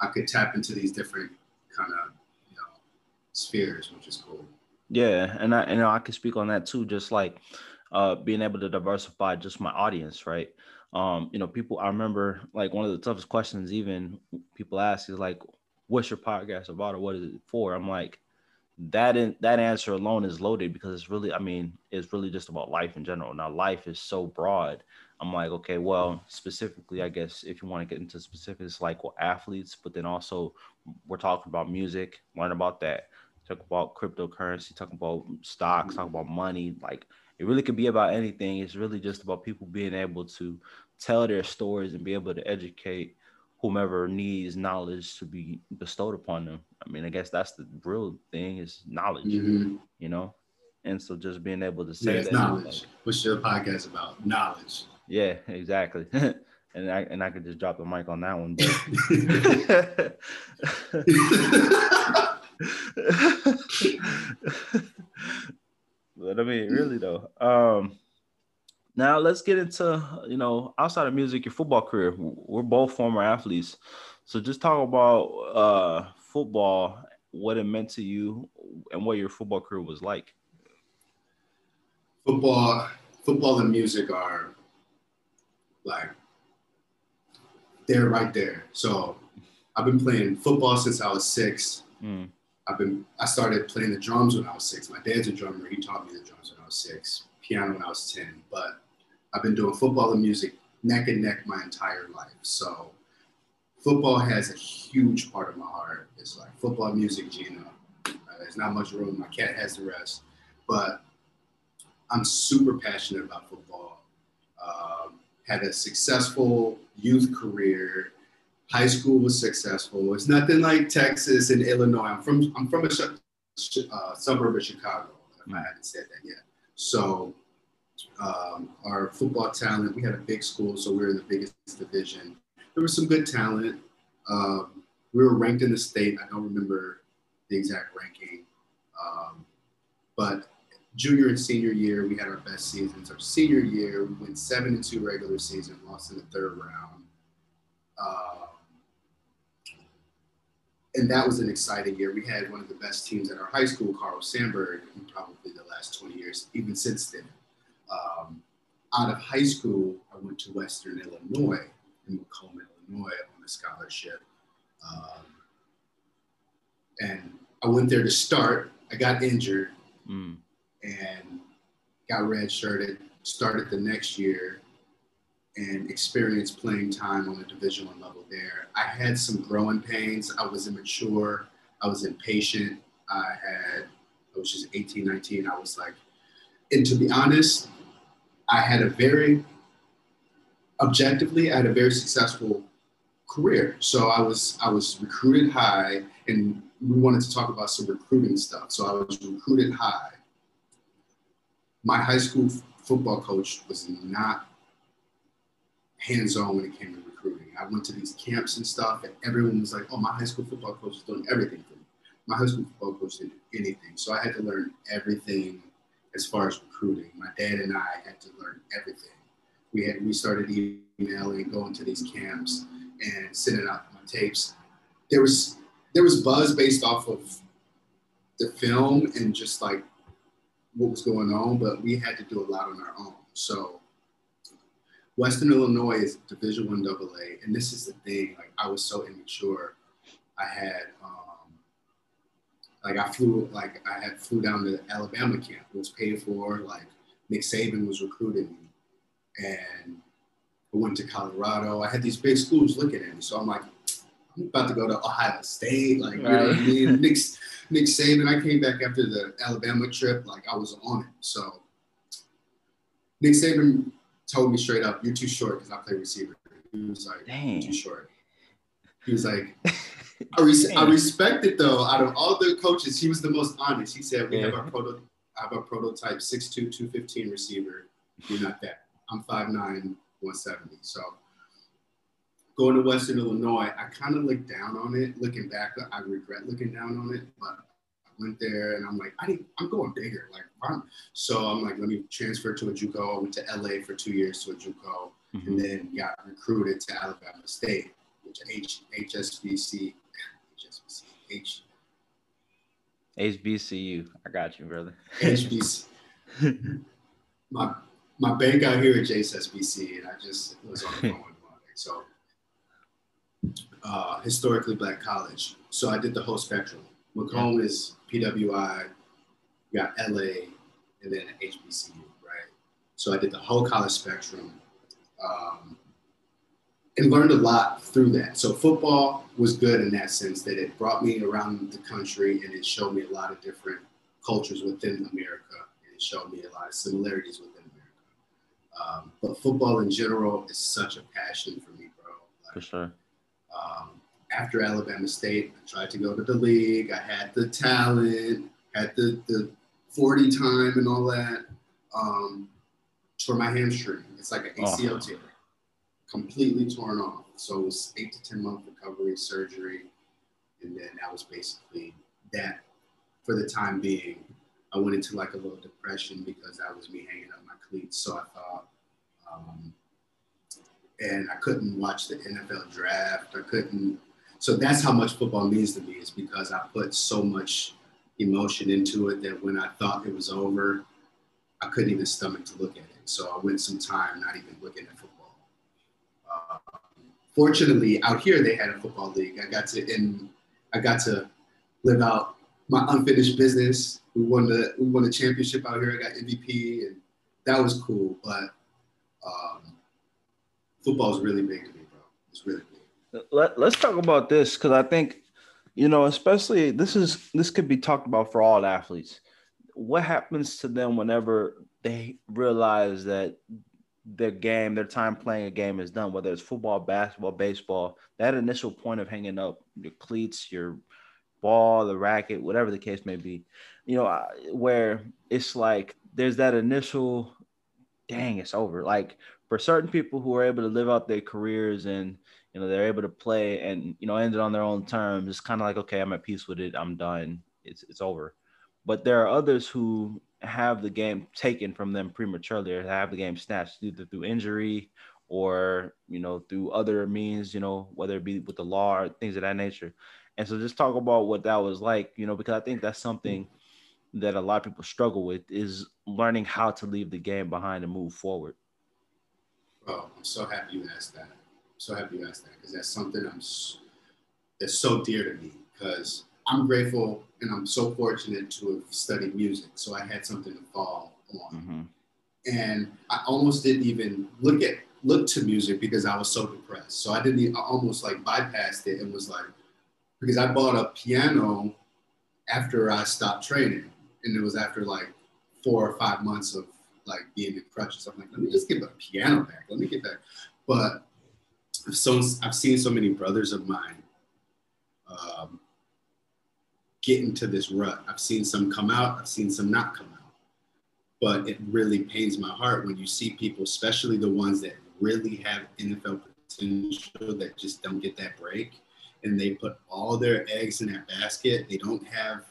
I could tap into these different kind of you know spheres, which is cool. Yeah, and I know I can speak on that too. Just like uh, being able to diversify just my audience, right? Um, you know, people. I remember like one of the toughest questions even people ask is like, "What's your podcast about, or what is it for?" I'm like, that in, that answer alone is loaded because it's really, I mean, it's really just about life in general. Now, life is so broad I'm like, okay, well, specifically, I guess if you want to get into specifics, like well, athletes, but then also we're talking about music, learn about that, talk about cryptocurrency, talk about stocks, talk about money. Like it really could be about anything. It's really just about people being able to tell their stories and be able to educate whomever needs knowledge to be bestowed upon them. I mean, I guess that's the real thing is knowledge, mm-hmm. you know? And so just being able to say yeah, that. knowledge. Like, What's your podcast about? Knowledge. Yeah, exactly. and I and I could just drop the mic on that one. But, I mean, really though. Um, now let's get into you know outside of music, your football career. We're both former athletes, so just talk about uh, football, what it meant to you, and what your football career was like. Football, football, and music are like they're right there. So I've been playing football since I was six. Mm. I've been I started playing the drums when I was six. My dad's a drummer. He taught me the drums when I was six. Piano when I was ten. But I've been doing football and music neck and neck my entire life. So football has a huge part of my heart. It's like football, music, Gina. Uh, there's not much room. My cat has the rest. But I'm super passionate about football. Um, had a successful youth career. High school was successful. It's nothing like Texas and Illinois. I'm from I'm from a uh, suburb of Chicago. If I haven't said that yet. So um, our football talent, we had a big school, so we were in the biggest division. There was some good talent. Um, we were ranked in the state. I don't remember the exact ranking, um, but junior and senior year, we had our best seasons. Our senior year, we went seven and two regular season, lost in the third round. Um, and that was an exciting year. We had one of the best teams at our high school, Carl Sandburg, in probably the last 20 years, even since then. Um, out of high school, I went to Western Illinois. in Macomb, Illinois, on a scholarship. Um, and I went there to start. I got injured mm. And got redshirted. Started the next year and experienced playing time on the Division One level there. I had some growing pains. I was immature. I was impatient. I had, I was just 18, 19. I was like, and to be honest, I had a very, objectively, I had a very successful career. So I was, I was recruited high, and we wanted to talk about some recruiting stuff. So I was recruited high. My high school football coach was not hands-on when it came to recruiting. I went to these camps and stuff, and everyone was like, "Oh, my high school football coach is doing everything for me." My high school football coach did anything, so I had to learn everything as far as recruiting. My dad and I had to learn everything. We had we started emailing, going to these camps, and sending out my tapes. There was there was buzz based off of the film and just like what was going on, but we had to do a lot on our own. So Western Illinois is Division One AA, and this is the thing. Like I was so immature. I had um, like I flew like I had flew down to Alabama camp. It was paid for. Like Nick Saban was recruiting me, and I went to Colorado. I had these big schools looking at me, so I'm like, I'm about to go to Ohio State. Like, you know what I mean? Nick, Nick Saban. I came back after the Alabama trip. Like I was on it. So Nick Saban told me straight up, "You're too short because I play receiver." He was like, Dang. "Too short." He was like, I, res- I, respect it though. Out of all the coaches, he was the most honest. He said, "We yeah. have our proto- I have a prototype 6'2", 215 receiver. You're not that. I'm 5'9", 170. So going to Western Illinois, I kind of looked down on it. Looking back, I regret looking down on it, but I went there and I'm like, I didn't, I'm going bigger. Like, I'm, so I'm like, let me transfer to a JUCO. I went to LA for two years to a JUCO, mm-hmm. and then got recruited to Alabama State, which H, HSBC, HSBC, H. HBCU. I got you, brother. HBC. my my bank out here at HSBC, and I just was on the phone So, uh, historically black college. So I did the whole spectrum. Macomb yeah. is PWI, you got LA, and then HBCU, right? So I did the whole college spectrum um, and learned a lot through that. So football was good in that sense that it brought me around the country and it showed me a lot of different cultures within America and it showed me a lot of similarities within America. Um, but football in general is such a passion for me, bro. Like, for sure. Um, after Alabama State, I tried to go to the league. I had the talent, had the, the 40 time and all that. Um, for my hamstring, it's like an ACL oh. tear, completely torn off. So it was eight to 10 month recovery surgery. And then that was basically that for the time being. I went into like a little depression because that was me hanging up my cleats. So I thought, um, and I couldn't watch the NFL draft. I couldn't so that's how much football means to me is because I put so much emotion into it that when I thought it was over, I couldn't even stomach to look at it. So I went some time not even looking at football. Uh, fortunately, out here they had a football league. I got to and I got to live out my unfinished business. We won the we won the championship out here. I got MVP, and that was cool. But um, football is really big to me, bro. It's really big. Let, let's talk about this because I think, you know, especially this is this could be talked about for all athletes. What happens to them whenever they realize that their game, their time playing a game is done, whether it's football, basketball, baseball, that initial point of hanging up your cleats, your ball, the racket, whatever the case may be, you know, where it's like there's that initial, dang, it's over. Like for certain people who are able to live out their careers and you know they're able to play and you know end it on their own terms it's kind of like okay i'm at peace with it i'm done it's it's over. But there are others who have the game taken from them prematurely or have the game snatched either through injury or you know through other means you know whether it be with the law or things of that nature. And so just talk about what that was like you know because i think that's something that a lot of people struggle with is learning how to leave the game behind and move forward oh i'm so happy you asked that so happy you asked that because that's something I'm that's so dear to me because I'm grateful and I'm so fortunate to have studied music. So I had something to fall on. Mm-hmm. And I almost didn't even look at look to music because I was so depressed. So I didn't I almost like bypassed it and was like, because I bought a piano after I stopped training. And it was after like four or five months of like being in crutches. I'm like, let me just get the piano back. Let me get that. But so I've seen so many brothers of mine um, get into this rut. I've seen some come out. I've seen some not come out. But it really pains my heart when you see people, especially the ones that really have NFL potential, that just don't get that break, and they put all their eggs in that basket. They don't have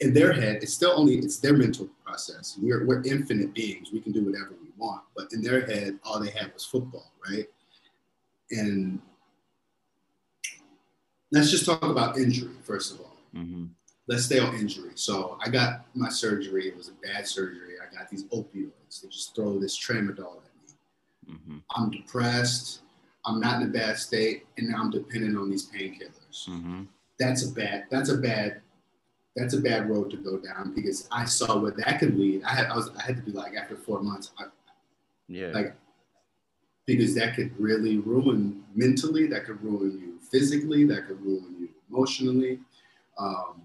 in their head, it's still only it's their mental process. We're we're infinite beings. We can do whatever we want. But in their head, all they had was football, right? And let's just talk about injury first of all. Mm-hmm. Let's stay on injury. So I got my surgery. It was a bad surgery. I got these opioids. They just throw this tramadol at me. Mm-hmm. I'm depressed. I'm not in a bad state, and now I'm dependent on these painkillers. Mm-hmm. That's a bad. That's a bad that's a bad road to go down because I saw where that could lead. I had I was I had to be like after four months, I, yeah, like because that could really ruin mentally, that could ruin you physically, that could ruin you emotionally, um,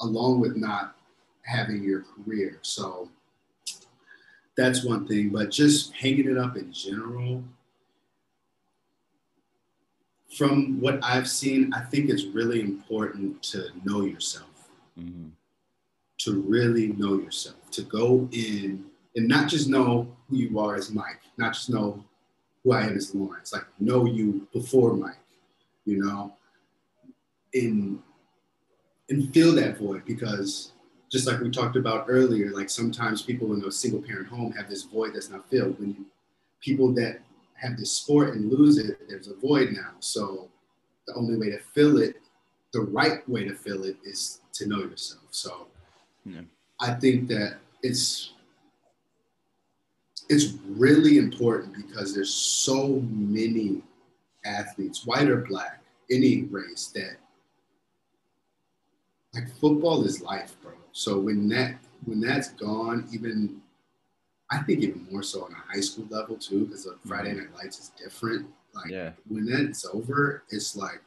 along with not having your career. So that's one thing. But just hanging it up in general, from what I've seen, I think it's really important to know yourself mm-hmm. to really know yourself, to go in and not just know who you are as Mike, not just know who I am as Lawrence, like know you before Mike, you know, and and fill that void because just like we talked about earlier, like sometimes people in a single parent home have this void that's not filled. When you, people that have this sport and lose it, there's a void now. So the only way to fill it, the right way to fill it is to know yourself. So yeah. I think that it's it's really important because there's so many athletes, white or black, any race, that like football is life, bro. So when that when that's gone, even I think even more so on a high school level too, because the Friday mm-hmm. Night Lights is different. Like yeah. when that's over, it's like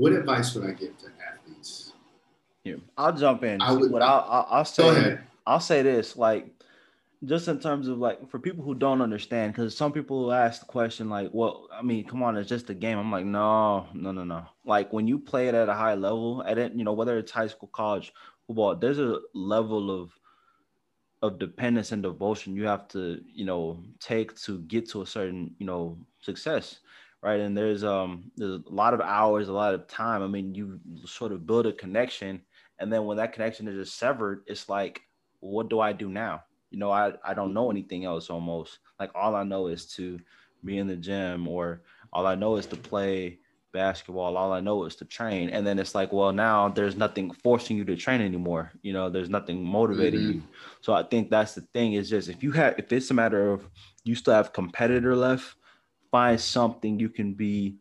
What advice would I give to athletes? Yeah, I'll jump in. I would, what I'll, I'll, I'll say. I'll say this, like, just in terms of like for people who don't understand, because some people ask the question like, "Well, I mean, come on, it's just a game." I'm like, no, no, no, no. Like when you play it at a high level, at it, you know, whether it's high school, college football, there's a level of of dependence and devotion you have to, you know, take to get to a certain, you know, success right? And there's um there's a lot of hours, a lot of time. I mean, you sort of build a connection, and then when that connection is just severed, it's like, what do I do now? You know, I I don't know anything else almost. Like all I know is to be in the gym, or all I know is to play basketball. All I know is to train, and then it's like, well, now there's nothing forcing you to train anymore. You know, there's nothing motivating mm-hmm. you. So I think that's the thing. Is just if you have, if it's a matter of you still have competitor left find something you can be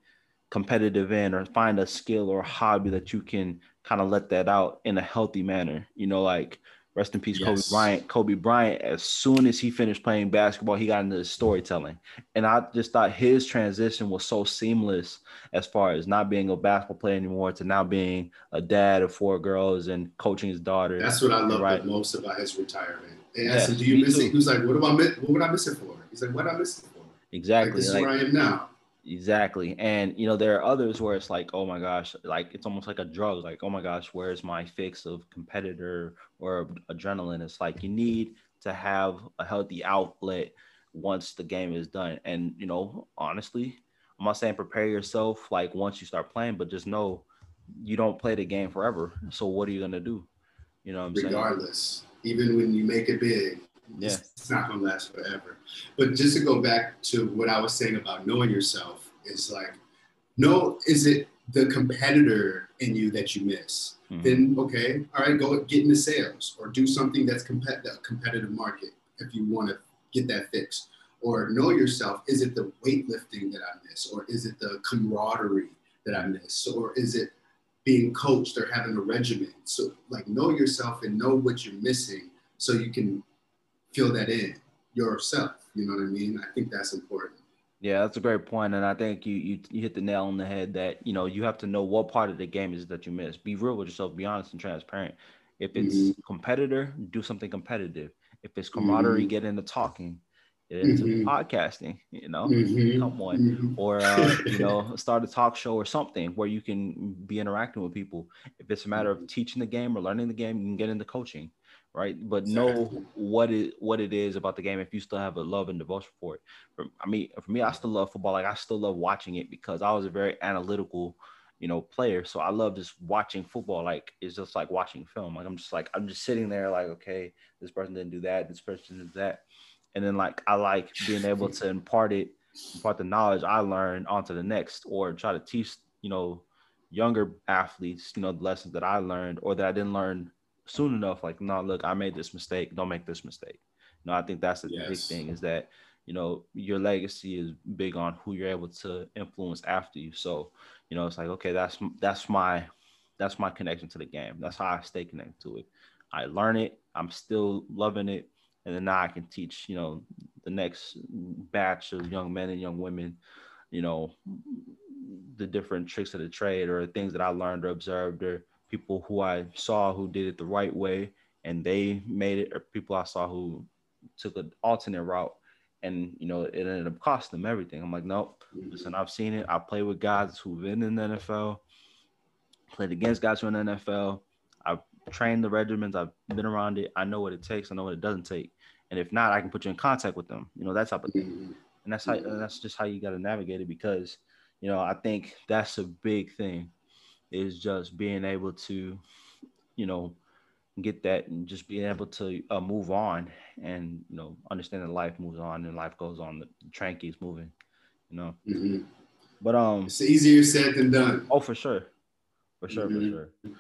competitive in or find a skill or a hobby that you can kind of let that out in a healthy manner. You know, like rest in peace, yes. Kobe Bryant. Kobe Bryant, as soon as he finished playing basketball, he got into storytelling. And I just thought his transition was so seamless as far as not being a basketball player anymore to now being a dad of four girls and coaching his daughter. That's what I love right. most about his retirement. They asked him, Do you miss too. it? He was like, What do I? What would I miss it for? He's like, What I miss it for? Exactly. Like, this like, is where I am now. Exactly. And you know, there are others where it's like, oh my gosh, like it's almost like a drug. Like, oh my gosh, where's my fix of competitor or adrenaline? It's like you need to have a healthy outlet once the game is done. And you know, honestly, I'm not saying prepare yourself like once you start playing, but just know you don't play the game forever. So what are you gonna do? You know, I'm regardless, saying? even when you make it big, yeah. It's not gonna last forever. But just to go back to what I was saying about knowing yourself is like, no, is it the competitor in you that you miss? Mm-hmm. Then okay, all right, go get into sales or do something that's compet- the competitive market if you want to get that fixed. Or know yourself. Is it the weightlifting that I miss? Or is it the camaraderie that I miss? Or is it being coached or having a regimen? So like know yourself and know what you're missing so you can fill that in yourself. You know what I mean? I think that's important. Yeah, that's a great point, and I think you, you you hit the nail on the head that you know you have to know what part of the game is that you miss. Be real with yourself. Be honest and transparent. If it's mm-hmm. competitor, do something competitive. If it's camaraderie, mm-hmm. get into talking, into mm-hmm. podcasting. You know, mm-hmm. come on, mm-hmm. or uh, you know, start a talk show or something where you can be interacting with people. If it's a matter of mm-hmm. teaching the game or learning the game, you can get into coaching right? But know what it what it is about the game if you still have a love and devotion for it. For, I mean, for me, I still love football. Like I still love watching it because I was a very analytical, you know, player. So I love just watching football. Like it's just like watching film. Like I'm just like I'm just sitting there like, okay, this person didn't do that, this person did that, and then like I like being able to impart it, impart the knowledge I learned onto the next, or try to teach, you know, younger athletes, you know, the lessons that I learned or that I didn't learn soon enough, like, no, look, I made this mistake. Don't make this mistake. No, I think that's the yes. big thing is that, you know, your legacy is big on who you're able to influence after you. So, you know, it's like, okay, that's that's my that's my connection to the game. That's how I stay connected to it. I learn it. I'm still loving it. And then now I can teach, you know, the next batch of young men and young women, you know, the different tricks of the trade or things that I learned or observed or people who I saw who did it the right way and they made it, or people I saw who took an alternate route and you know it ended up costing them everything. I'm like, nope. Listen, I've seen it. I play with guys who've been in the NFL, played against guys who are in the NFL. I've trained the regimens. I've been around it. I know what it takes. I know what it doesn't take. And if not, I can put you in contact with them. You know that type of thing. And that's how. And that's just how you got to navigate it because, you know, I think that's a big thing is just being able to, you know, get that and just being able to uh, move on and you know understand that life moves on and life goes on. The train keeps moving, you know. Mm-hmm. But um, it's easier said than done. Oh, for sure, for sure, mm-hmm. for sure.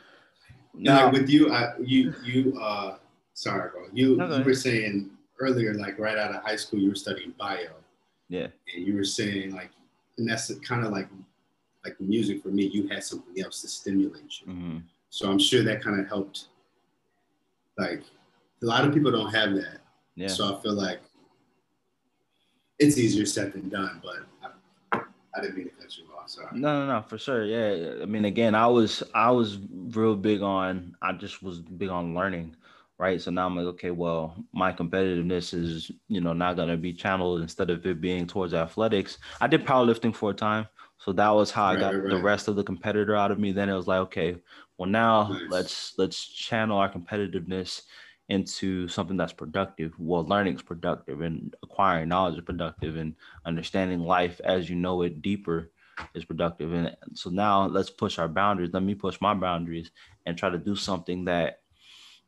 Now, like with you, I, you, you, uh, sorry, bro. You, no, you were saying earlier, like right out of high school, you were studying bio. Yeah. And you were saying like, and that's kind of like like music for me, you had something else to stimulate you. Mm-hmm. So I'm sure that kind of helped. Like a lot of people don't have that. Yeah. So I feel like it's easier said than done, but I, I didn't mean to cut you off. Sorry. No, no, no, for sure. Yeah. I mean, again, I was I was real big on I just was big on learning. Right. So now I'm like, okay, well, my competitiveness is, you know, not gonna be channeled instead of it being towards athletics. I did powerlifting for a time. So that was how I got right, right. the rest of the competitor out of me. Then it was like, okay, well now nice. let's let's channel our competitiveness into something that's productive. Well, learning is productive and acquiring knowledge is productive and understanding life as you know it deeper is productive. And so now let's push our boundaries. Let me push my boundaries and try to do something that,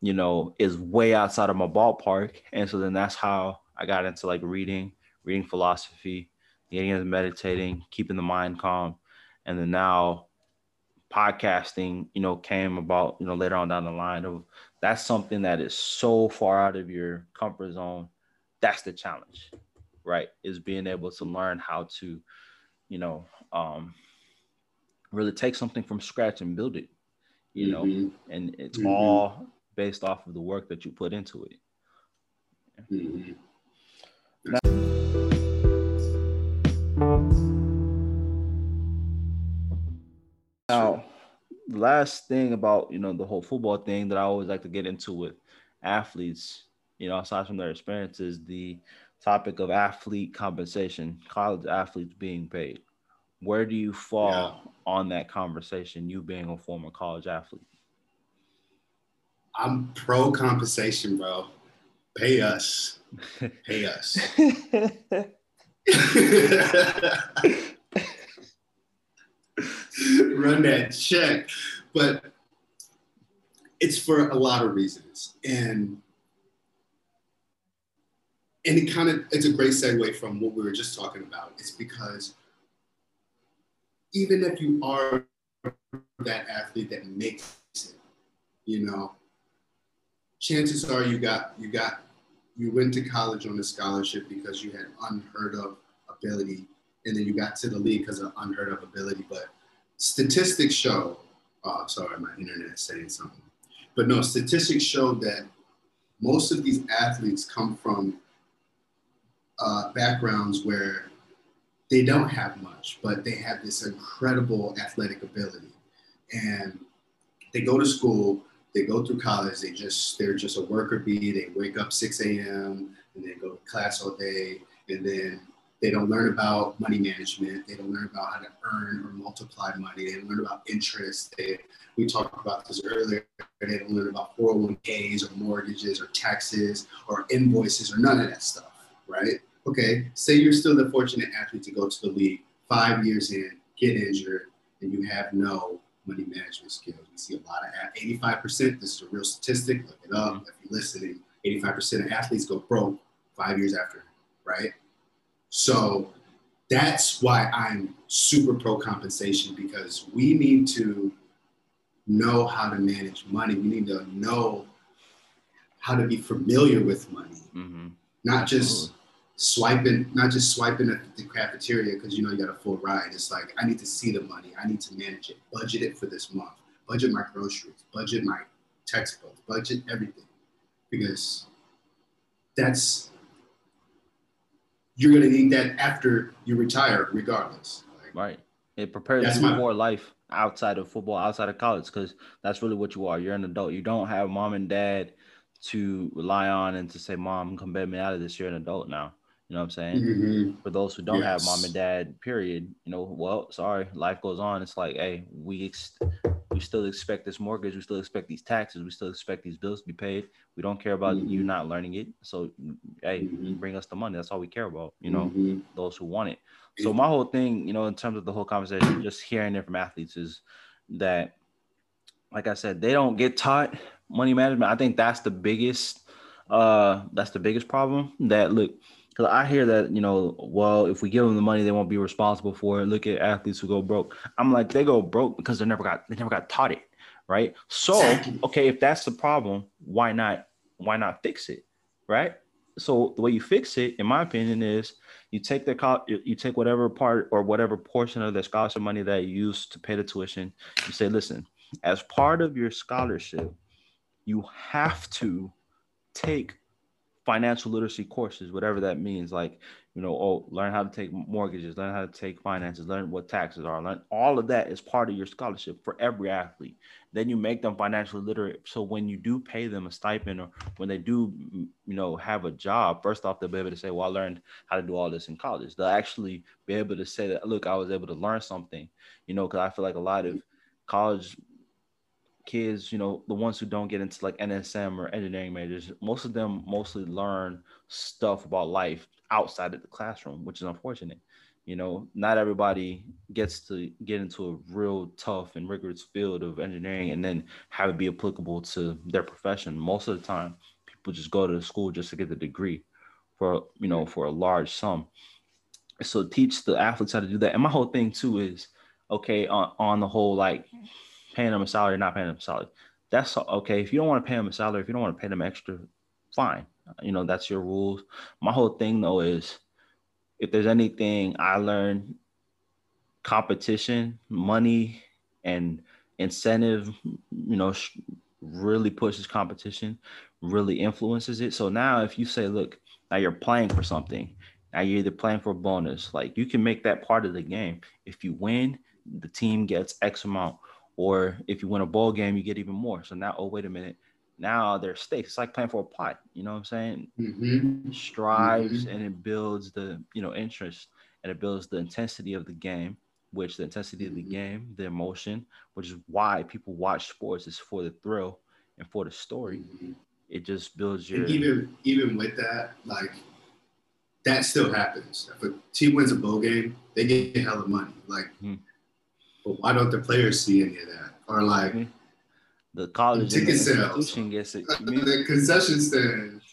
you know, is way outside of my ballpark. And so then that's how I got into like reading, reading philosophy, getting into meditating, keeping the mind calm, and then now podcasting, you know, came about, you know, later on down the line of that's something that is so far out of your comfort zone. That's the challenge, right? Is being able to learn how to, you know, um, really take something from scratch and build it, you mm-hmm. know, and it's mm-hmm. all based off of the work that you put into it. Mm-hmm. Now, Now, the last thing about you know the whole football thing that I always like to get into with athletes, you know, aside from their experiences, the topic of athlete compensation, college athletes being paid. Where do you fall yeah. on that conversation? You being a former college athlete. I'm pro compensation, bro. Pay us. Pay us. run that check. But it's for a lot of reasons. And and it kind of it's a great segue from what we were just talking about. It's because even if you are that athlete that makes it, you know, chances are you got you got you went to college on a scholarship because you had unheard of ability, and then you got to the league because of unheard of ability. But statistics show, oh, sorry, my internet saying something. But no, statistics show that most of these athletes come from uh, backgrounds where they don't have much, but they have this incredible athletic ability. And they go to school, they go through college, they just, they're just a worker bee. They wake up 6 a.m. and they go to class all day. And then they don't learn about money management. They don't learn about how to earn or multiply money. They don't learn about interest. They, we talked about this earlier. They don't learn about 401ks or mortgages or taxes or invoices or none of that stuff, right? okay, say you're still the fortunate athlete to go to the league five years in, get injured, and you have no money management skills. We see a lot of 85%, this is a real statistic, look it up if you're listening. 85% of athletes go broke five years after, right? So that's why I'm super pro compensation because we need to know how to manage money. We need to know how to be familiar with money, mm-hmm. not just swiping, not just swiping at the cafeteria because you know you got a full ride. It's like I need to see the money. I need to manage it, budget it for this month, budget my groceries, budget my textbooks, budget everything, because that's you're gonna need that after you retire, regardless. Like, right. It prepares you for life outside of football, outside of college, because that's really what you are. You're an adult. You don't have mom and dad to rely on and to say, "Mom, come bail me out of this." You're an adult now. You know what I'm saying? Mm-hmm. For those who don't yes. have mom and dad, period, you know, well, sorry, life goes on. It's like, hey, we ex- we still expect this mortgage, we still expect these taxes, we still expect these bills to be paid. We don't care about mm-hmm. you not learning it. So, hey, mm-hmm. bring us the money. That's all we care about. You know, mm-hmm. those who want it. So my whole thing, you know, in terms of the whole conversation, just hearing it from athletes is that, like I said, they don't get taught money management. I think that's the biggest, uh, that's the biggest problem. That look because I hear that, you know, well, if we give them the money, they won't be responsible for it. Look at athletes who go broke. I'm like, they go broke because they never got they never got taught it, right? So, okay, if that's the problem, why not why not fix it, right? So the way you fix it, in my opinion, is you take the you take whatever part or whatever portion of the scholarship money that you use to pay the tuition. You say, listen, as part of your scholarship, you have to take financial literacy courses, whatever that means. Like, you know, oh, learn how to take mortgages, learn how to take finances, learn what taxes are, learn all of that is part of your scholarship for every athlete. Then you make them financially literate. So when you do pay them a stipend or when they do, you know, have a job, first off, they'll be able to say, well, I learned how to do all this in college. They'll actually be able to say that, look, I was able to learn something, you know, because I feel like a lot of college kids, you know, the ones who don't get into like NSM or engineering majors, most of them mostly learn stuff about life outside of the classroom, which is unfortunate. You know, not everybody gets to get into a real tough and rigorous field of engineering and then have it be applicable to their profession. Most of the time, people just go to school just to get the degree for, you know, for a large sum. So teach the athletes how to do that. And my whole thing too is okay on, on the whole, like mm-hmm. Paying them a salary, not paying them a salary. That's okay. If you don't want to pay them a salary, if you don't want to pay them extra, fine. You know, that's your rules. My whole thing though is if there's anything I learned, competition, money, and incentive, you know, really pushes competition, really influences it. So now if you say, look, now you're playing for something, now you're either playing for a bonus, like you can make that part of the game. If you win, the team gets X amount. Or if you win a ball game, you get even more. So now, oh, wait a minute. Now there's stakes. It's like playing for a pot. You know what I'm saying? Mm-hmm. Strives mm-hmm. and it builds the, you know, interest and it builds the intensity of the game, which the intensity of the mm-hmm. game, the emotion, which is why people watch sports is for the thrill and for the story. Mm-hmm. It just builds your and even even with that, like that still happens. If a team wins a bowl game, they get hell of money. Like mm-hmm. But why don't the players see any of that? Or like mm-hmm. the college ticket sales, gets it. the concession stands.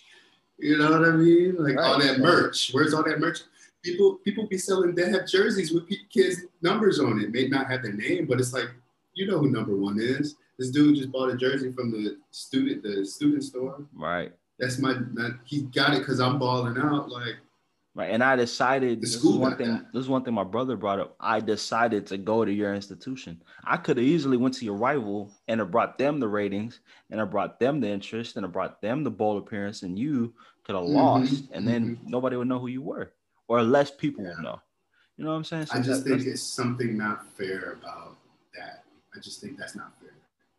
You know what I mean? Like right. all that merch. Where's all that merch? People people be selling. They have jerseys with kids' numbers on it. May not have the name, but it's like you know who number one is. This dude just bought a jersey from the student the student store. Right. That's my. That, he got it because I'm balling out. Like Right. And I decided this is one thing. That. This is one thing my brother brought up. I decided to go to your institution. I could have easily went to your rival and have brought them the ratings and I brought them the interest and I brought them the bowl appearance, and you could have mm-hmm. lost, and then mm-hmm. nobody would know who you were, or less people yeah. would know. You know what I'm saying? So I just that, think it's something not fair about that. I just think that's not fair.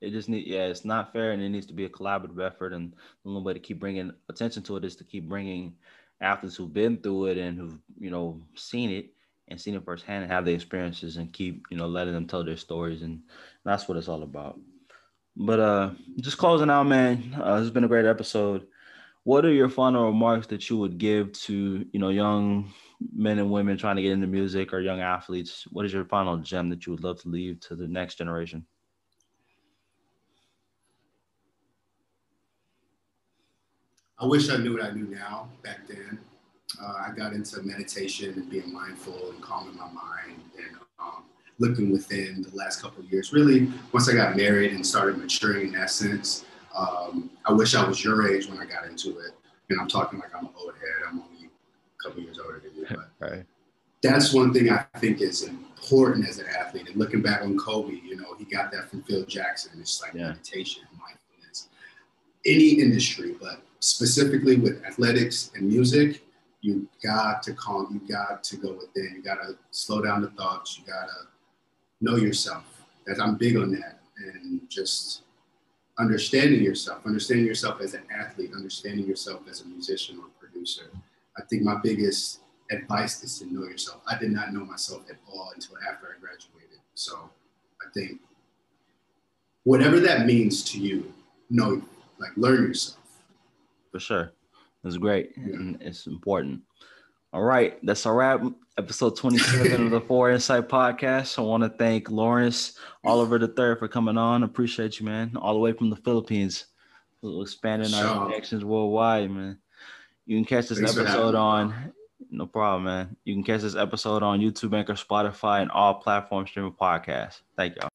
It just need yeah, it's not fair, and it needs to be a collaborative effort. And the only way to keep bringing attention to it is to keep bringing athletes who've been through it and who've you know seen it and seen it firsthand and have the experiences and keep you know letting them tell their stories. And that's what it's all about. But uh just closing out man uh, has been a great episode. What are your final remarks that you would give to you know young men and women trying to get into music or young athletes? What is your final gem that you would love to leave to the next generation I wish I knew what I knew now back then. Uh, I got into meditation and being mindful and calming my mind and um, looking within the last couple of years. Really, once I got married and started maturing in that sense, um, I wish I was your age when I got into it. And I'm talking like I'm an old head. I'm only a couple years older than you, but right. that's one thing I think is important as an athlete. And looking back on Kobe, you know, he got that from Phil Jackson. It's like yeah. meditation, mindfulness, any industry, but specifically with athletics and music, you got to calm, you got to go within, you got to slow down the thoughts, you got to know yourself. That I'm big on that, and just understanding yourself, understanding yourself as an athlete, understanding yourself as a musician or producer. I think my biggest advice is to know yourself. I did not know myself at all until after I graduated. So I think whatever that means to you, know, like learn yourself for sure. It's great and it's important. All right, that's a wrap. Episode 27 of the Four Insight Podcast. I want to thank Lawrence Oliver III for coming on. Appreciate you, man. All the way from the Philippines. Expanding our connections worldwide, man. You can catch this Thanks episode on no problem, man. You can catch this episode on YouTube, Anchor, Spotify, and all platform streaming podcasts. Thank y'all.